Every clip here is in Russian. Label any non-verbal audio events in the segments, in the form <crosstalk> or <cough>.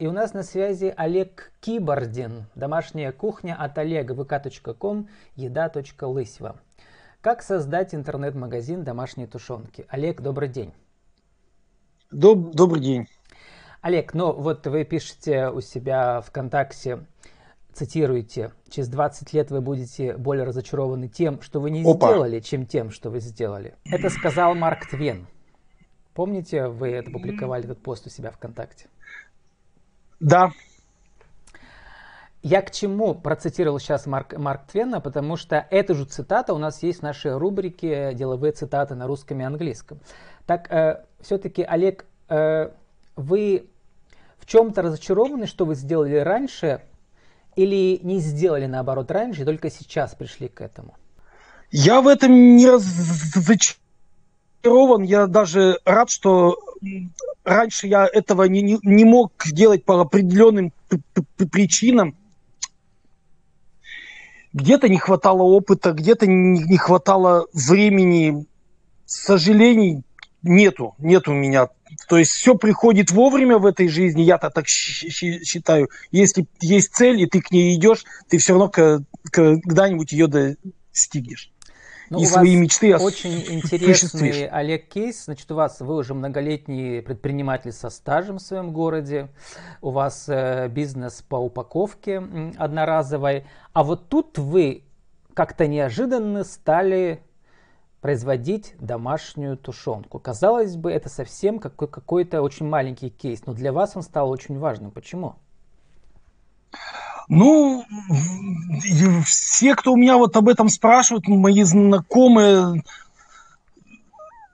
И у нас на связи Олег Кибордин, домашняя кухня от олега vk.com, еда.лысьва. Как создать интернет-магазин домашней тушенки? Олег, добрый день. Доб- добрый день. Олег, ну вот вы пишете у себя ВКонтакте, цитируете, через 20 лет вы будете более разочарованы тем, что вы не Опа. сделали, чем тем, что вы сделали. Это сказал Марк Твен. Помните, вы это публиковали, этот пост у себя ВКонтакте? Да. Я к чему процитировал сейчас Марк, Марк Твена, потому что эта же цитата у нас есть в нашей рубрике «Деловые цитаты на русском и английском». Так, э, все-таки, Олег, э, вы в чем-то разочарованы, что вы сделали раньше, или не сделали наоборот раньше, и только сейчас пришли к этому? Я в этом не разочарован. Я даже рад, что раньше я этого не, не, не мог сделать по определенным причинам. Где-то не хватало опыта, где-то не, не хватало времени. Сожалений нету, нету у меня. То есть все приходит вовремя в этой жизни, я-то так считаю. Если есть цель, и ты к ней идешь, ты все равно когда-нибудь ее достигнешь. Ну, и свои мечты очень <laughs> интересный Олег Кейс. Значит, у вас вы уже многолетний предприниматель со стажем в своем городе. У вас э, бизнес по упаковке одноразовой. А вот тут вы как-то неожиданно стали производить домашнюю тушенку. Казалось бы, это совсем какой- какой-то очень маленький кейс, но для вас он стал очень важным. Почему? Ну, все, кто у меня вот об этом спрашивают, мои знакомые,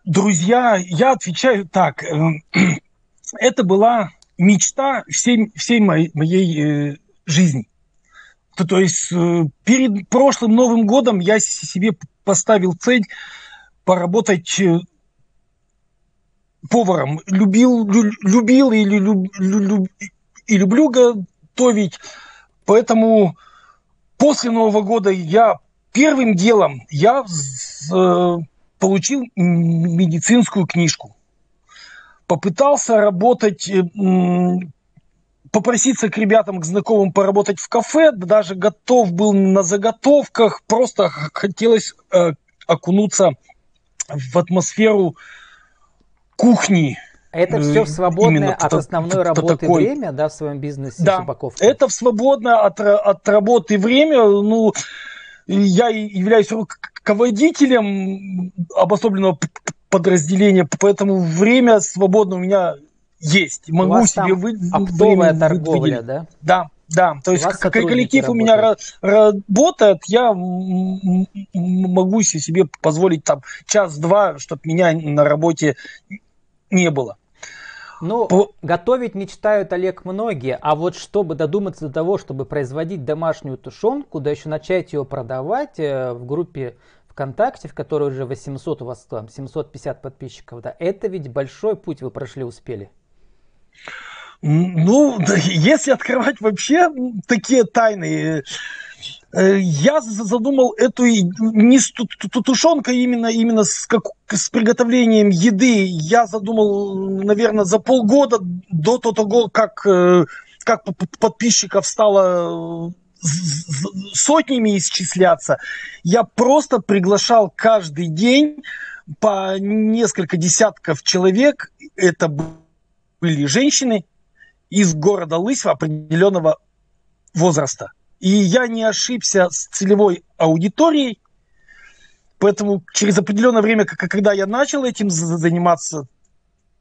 друзья, я отвечаю так. Эм, <clears throat> это была мечта всей, всей моей, моей э, жизни. То, то есть э, перед прошлым Новым годом я себе поставил цель поработать э, поваром. Любил, любил и, люб, люб, и люблю готовить. Поэтому после Нового года я первым делом я э, получил медицинскую книжку. Попытался работать, э, попроситься к ребятам, к знакомым поработать в кафе, даже готов был на заготовках, просто хотелось э, окунуться в атмосферу кухни, это все в свободное от основной работы такой... время, да, в своем бизнесе да, упаковки? это в свободное от, от работы время. Ну, я являюсь руководителем обособленного подразделения, поэтому время свободное у меня есть. Могу у вас себе вы, оптовая торговля, выделить. да? Да, да. То у есть как коллектив работают. у меня работает, я могу себе позволить там час-два, чтобы меня на работе не было. Ну, По... готовить мечтают, Олег, многие, а вот чтобы додуматься до того, чтобы производить домашнюю тушенку, да еще начать ее продавать э, в группе ВКонтакте, в которой уже 800 у вас там, 750 подписчиков, да, это ведь большой путь вы прошли, успели. Ну, <laughs> если открывать вообще такие тайны, я задумал эту не с тушенкой именно, именно с, как, с приготовлением еды. Я задумал, наверное, за полгода до того, как, э, как подписчиков стало э, сотнями исчисляться. Я просто приглашал каждый день по несколько десятков человек. Это были женщины из города Лысьва определенного возраста. И я не ошибся с целевой аудиторией, поэтому через определенное время, когда я начал этим заниматься,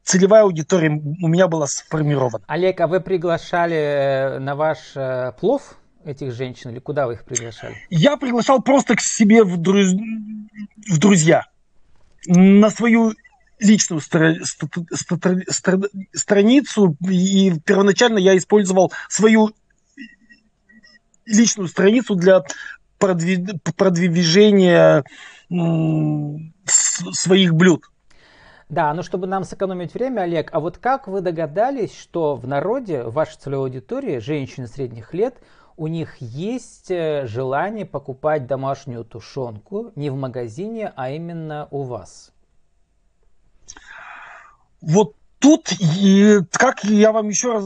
целевая аудитория у меня была сформирована. Олег, а вы приглашали э, на ваш э, плов этих женщин или куда вы их приглашали? Я приглашал просто к себе в, друз... в друзья. На свою личную стра... стра... стра... страницу. И первоначально я использовал свою личную страницу для продвижения своих блюд. Да, но чтобы нам сэкономить время, Олег, а вот как вы догадались, что в народе, в вашей целевой аудитории, женщины средних лет, у них есть э, желание покупать домашнюю тушенку не в магазине, а именно у вас? Вот тут, как я вам еще раз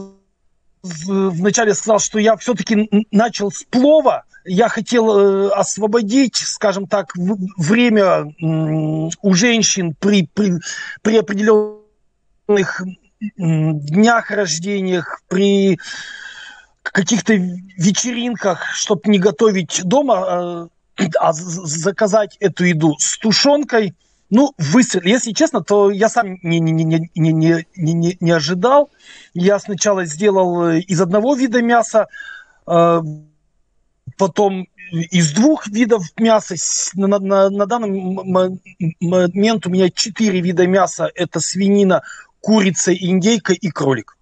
вначале сказал, что я все-таки начал с плова. Я хотел э, освободить, скажем так, время у женщин при, при, при определенных днях рождениях, при каких-то вечеринках, чтобы не готовить дома, э, а заказать эту еду с тушенкой. Ну, выстрел. Если честно, то я сам не, не, не, не, не, не, не ожидал. Я сначала сделал э, из одного вида мяса, э, потом из двух видов мяса. На, на, на данный момент у меня четыре вида мяса. Это свинина, курица, индейка и кролик.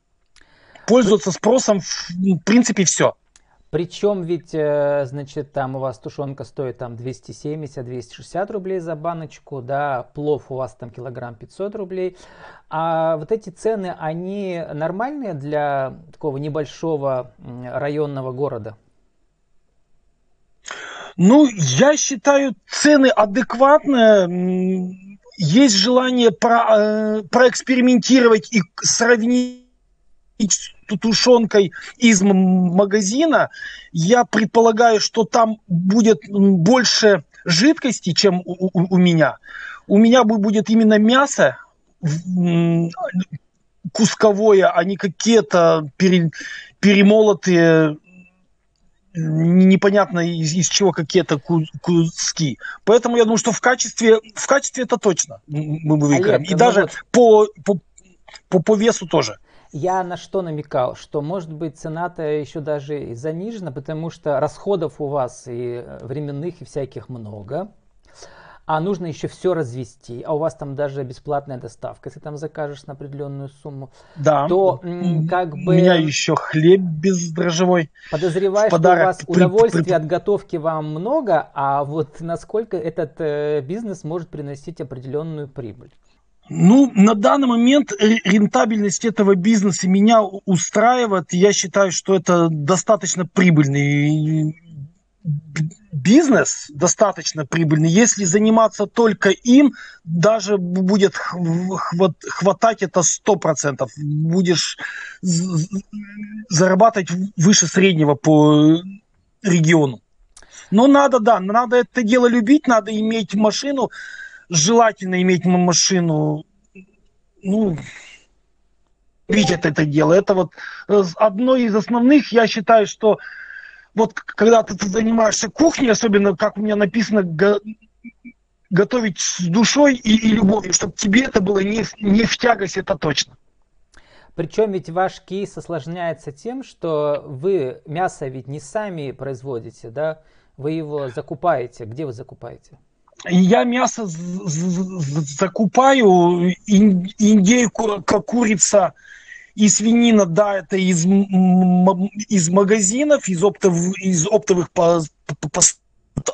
Пользуется спросом в принципе все. Причем ведь, э, значит, там у вас тушенка стоит там 270-260 рублей за баночку, да, плов у вас там килограмм 500 рублей. А вот эти цены, они нормальные для такого небольшого районного города? Ну, я считаю, цены адекватные. Есть желание про, э, проэкспериментировать и сравнить тушенкой из магазина, я предполагаю, что там будет больше жидкости, чем у, у, у меня. У меня будет именно мясо кусковое, а не какие-то пере, перемолотые непонятно из, из чего какие-то куски. Поэтому я думаю, что в качестве, в качестве это точно мы выиграем. Олег, И даже вот... по, по, по, по весу тоже. Я на что намекал, что может быть цена-то еще даже и занижена, потому что расходов у вас и временных, и всяких много, а нужно еще все развести, а у вас там даже бесплатная доставка, если там закажешь на определенную сумму, да. то как бы... У меня еще хлеб бездрожжевой. Подозреваю, что у вас удовольствия при... от готовки вам много, а вот насколько этот э, бизнес может приносить определенную прибыль. Ну, на данный момент рентабельность этого бизнеса меня устраивает. Я считаю, что это достаточно прибыльный бизнес, достаточно прибыльный. Если заниматься только им, даже будет хватать это 100%. Будешь зарабатывать выше среднего по региону. Но надо, да, надо это дело любить, надо иметь машину, желательно иметь машину, ну, видят это дело. Это вот э, одно из основных, я считаю, что вот когда ты, занимаешься кухней, особенно, как у меня написано, го, готовить с душой и, и любовью, чтобы тебе это было не, не в тягость, это точно. Причем ведь ваш кейс осложняется тем, что вы мясо ведь не сами производите, да? Вы его закупаете. Где вы закупаете? Я мясо закупаю, индейку, как курица и свинина, да, это из, из магазинов, из, оптов, из оптовых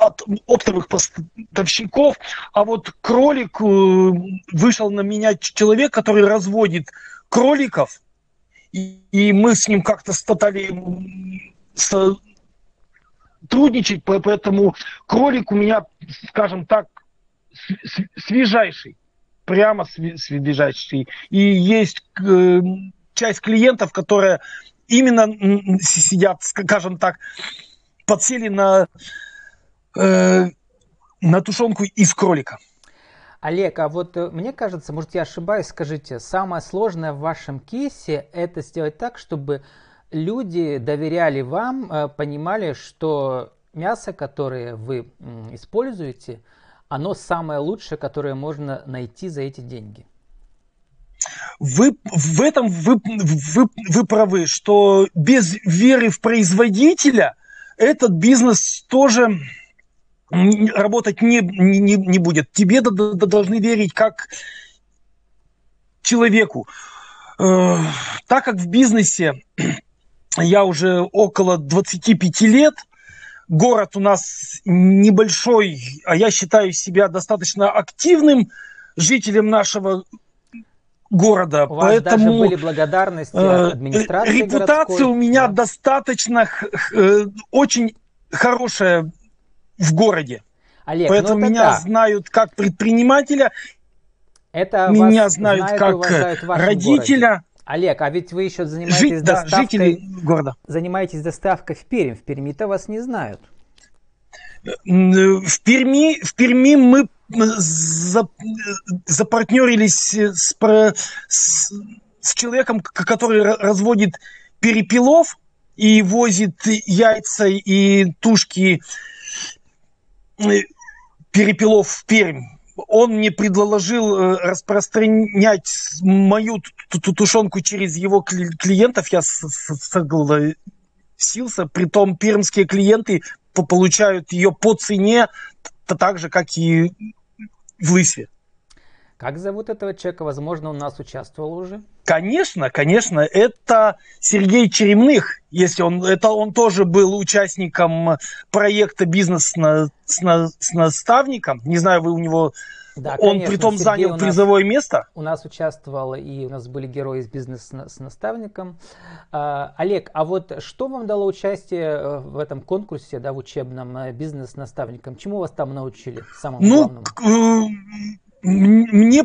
от оптовых поставщиков, а вот кролик, э, вышел на меня человек, который разводит кроликов, и, и мы с ним как-то стали трудничать, поэтому кролик у меня, скажем так, свежайший, прямо свежайший. И есть э, часть клиентов, которые именно сидят, скажем так, подсели на, э, на тушенку из кролика. Олег, а вот э, мне кажется, может я ошибаюсь, скажите, самое сложное в вашем кейсе это сделать так, чтобы люди доверяли вам, э, понимали, что мясо, которое вы используете, оно самое лучшее, которое можно найти за эти деньги. Вы в этом вы, вы, вы правы, что без веры в производителя этот бизнес тоже работать не, не, не будет. Тебе должны верить как человеку. Э, так как в бизнесе я уже около 25 лет. Город у нас небольшой, а я считаю себя достаточно активным жителем нашего города. У вас Поэтому даже были благодарности э, администрации Репутация городской, у меня да? достаточно э, очень хорошая в городе. Олег, ну Поэтому меня да. знают как предпринимателя, это меня знают как родителя. Олег, а ведь вы еще занимаетесь Жить, доставкой... Да, жители города. Занимаетесь доставкой в Пермь. В Перми-то вас не знают. В Перми, в Перми мы за, запартнерились с, с, с человеком, который разводит перепелов и возит яйца и тушки э, перепелов в Пермь. Он мне предложил э, распространять мою тушенку через его клиентов. Я согласился. Притом пермские клиенты получают ее по цене, так же, как и в Лысве. Как зовут этого человека? Возможно, он у нас участвовал уже. Конечно, конечно, это Сергей Черемных. Если он, это он тоже был участником проекта «Бизнес с, на, с, на, с наставником». Не знаю, вы у него да, он конечно, притом Сергей занял нас, призовое место. У нас участвовал и у нас были герои из бизнеса с наставником. А, Олег, а вот что вам дало участие э, в этом конкурсе, да, в учебном э, бизнес с наставником? Чему вас там научили? Самым ну, главным? Мне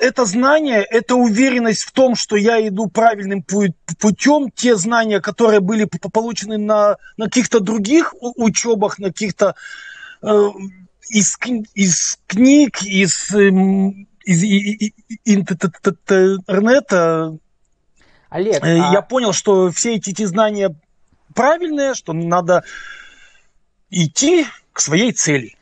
это знание, это уверенность в том, что я иду правильным путем. Те знания, которые были получены на, на каких-то других учебах, на каких-то э, из, из книг, из, эм, из, из интернета, Олег, э, я а... понял, что все эти, эти знания правильные, что надо идти к своей цели.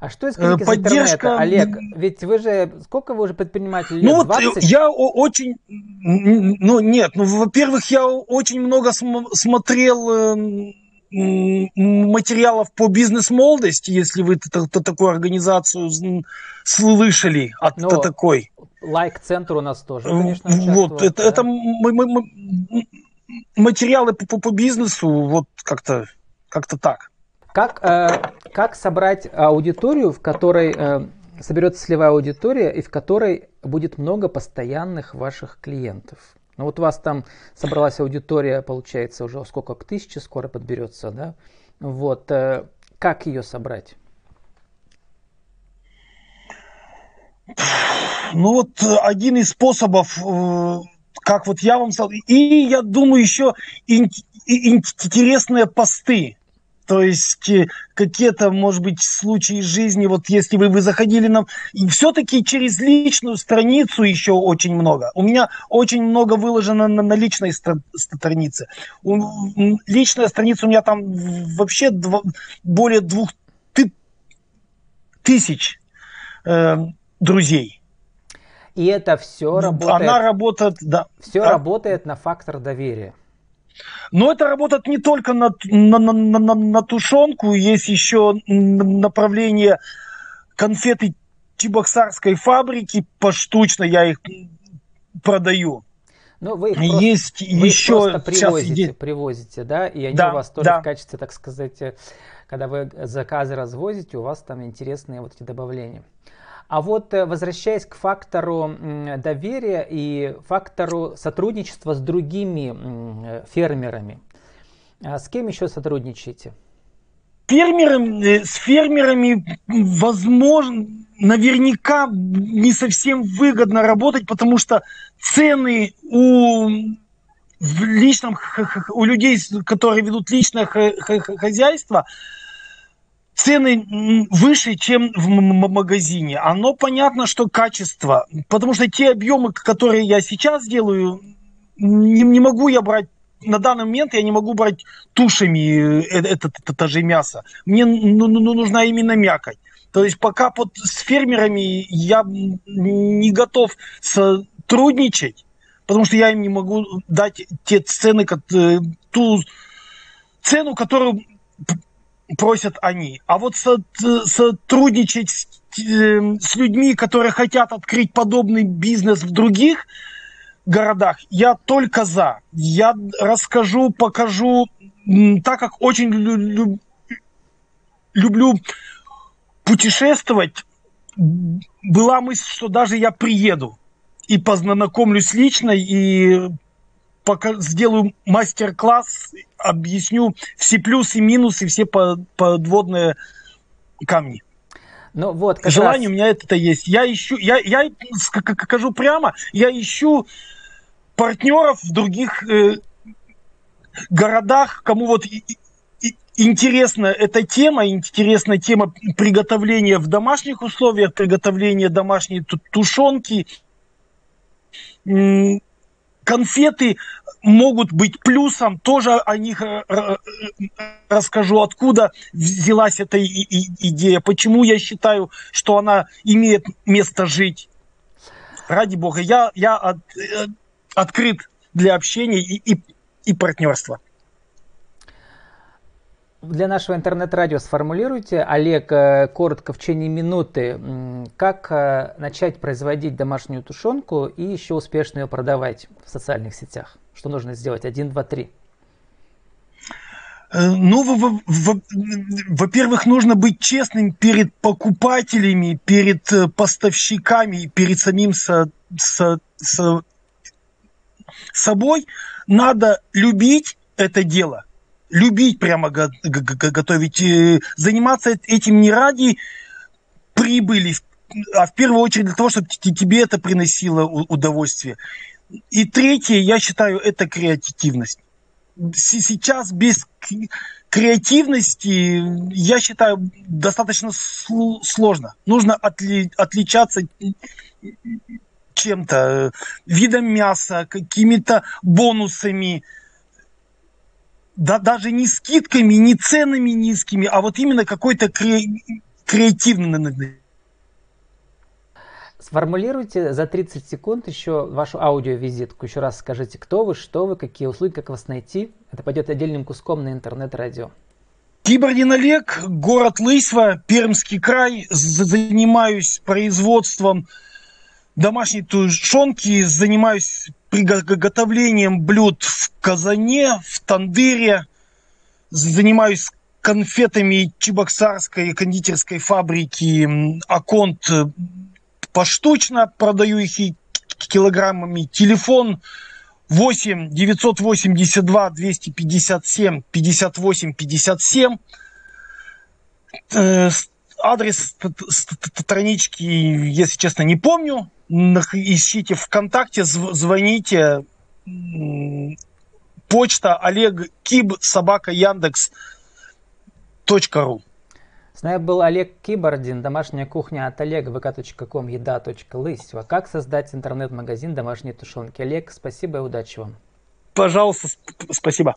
А что из книг Поддержка... Олег? Ведь вы же, сколько вы уже предприниматель лет? Ну 20? вот я очень, ну нет, ну во-первых, я очень много см- смотрел эм, материалов по бизнес-молодости, если вы такую организацию слышали от ну, такой. Лайк-центр у нас тоже, конечно, Вот, это, да? это мы, мы, мы, материалы по, по, по бизнесу, вот как-то как так. Как, э, как собрать аудиторию, в которой э, соберется целевая аудитория и в которой будет много постоянных ваших клиентов? Ну вот у вас там собралась аудитория, получается, уже сколько, к тысяче скоро подберется, да? Вот, э, как ее собрать? Ну вот э, один из способов, э, как вот я вам сказал, и я думаю еще интересные посты. То есть э, какие-то, может быть, случаи жизни, вот если вы, вы заходили нам, и все-таки через личную страницу еще очень много. У меня очень много выложено на, на личной странице. У, личная страница у меня там вообще два, более двух ты, тысяч э, друзей. И это все работает. Она работает, да. Все да. работает на фактор доверия. Но это работает не только на, на, на, на, на тушенку, есть еще направление конфеты Чебоксарской фабрики, поштучно я их продаю. Ну, вы их просто, есть вы еще их просто привозите, сейчас... привозите, да, и они да, у вас тоже да. в качестве, так сказать, э, когда вы заказы развозите, у вас там интересные вот эти добавления. А вот э, возвращаясь к фактору доверия и фактору сотрудничества с другими э, фермерами, а с кем еще сотрудничаете? Фермерами, э, с фермерами, возможно, наверняка не совсем выгодно работать, потому что цены у в личном, у людей, которые ведут личное хозяйство, цены выше, чем в магазине. Оно понятно, что качество. Потому что те объемы, которые я сейчас делаю, не, не могу я брать на данный момент я не могу брать тушами это, это, это же мясо. Мне ну, ну, ну, нужна именно мякоть. То есть пока под, с фермерами я не готов сотрудничать, потому что я им не могу дать те цены, э, ту цену, которую просят они. А вот сотрудничать с, э, с людьми, которые хотят открыть подобный бизнес в других городах, я только за. Я расскажу, покажу, так как очень лю- люблю путешествовать, была мысль, что даже я приеду и познакомлюсь лично, и сделаю мастер-класс, объясню все плюсы, минусы, все подводные камни. Ну вот, Желание раз... у меня это есть. Я ищу, я, я скажу прямо, я ищу партнеров в других э, городах, кому вот интересна эта тема, интересна тема приготовления в домашних условиях, приготовления домашней тушенки. Конфеты могут быть плюсом, тоже о них э, э, расскажу, откуда взялась эта идея, почему я считаю, что она имеет место жить. Ради бога, я, я от, э, открыт для общения и, и, и партнерства. Для нашего интернет-радио сформулируйте, Олег, э, коротко в течение минуты, как э, начать производить домашнюю тушенку и еще успешно ее продавать в социальных сетях? Что нужно сделать? Один, два, три. Э, ну, во-первых, нужно быть честным перед покупателями, перед поставщиками, перед самим со, со, со собой. Надо любить это дело – любить прямо готовить, э, заниматься этим не ради прибыли, а в первую очередь для того, чтобы тебе это приносило удовольствие. И третье, я считаю, это креативность. Сейчас без креативности, я считаю, достаточно сложно. Нужно отли отличаться чем-то, э, видом мяса, какими-то бонусами, да, даже не скидками, не ценами низкими, а вот именно какой-то кре- креативный. Сформулируйте за 30 секунд еще вашу аудиовизитку. Еще раз скажите, кто вы, что вы, какие услуги, как вас найти. Это пойдет отдельным куском на интернет-радио. Кибордин Олег, город Лысьва, Пермский край. Занимаюсь производством домашней тушенки, занимаюсь приготовлением блюд в казане, в тандыре. Занимаюсь конфетами Чебоксарской кондитерской фабрики Аконт поштучно, продаю их и килограммами. Телефон 8 982 257 58 57. Адрес странички, если честно, не помню ищите ВКонтакте, звоните. Почта Олег Киб, собака Яндекс. .ру. С нами был Олег Кибордин, домашняя кухня от Олега, vk.com, еда.лысьва. Как создать интернет-магазин домашней тушенки? Олег, спасибо и удачи вам. Пожалуйста, спасибо.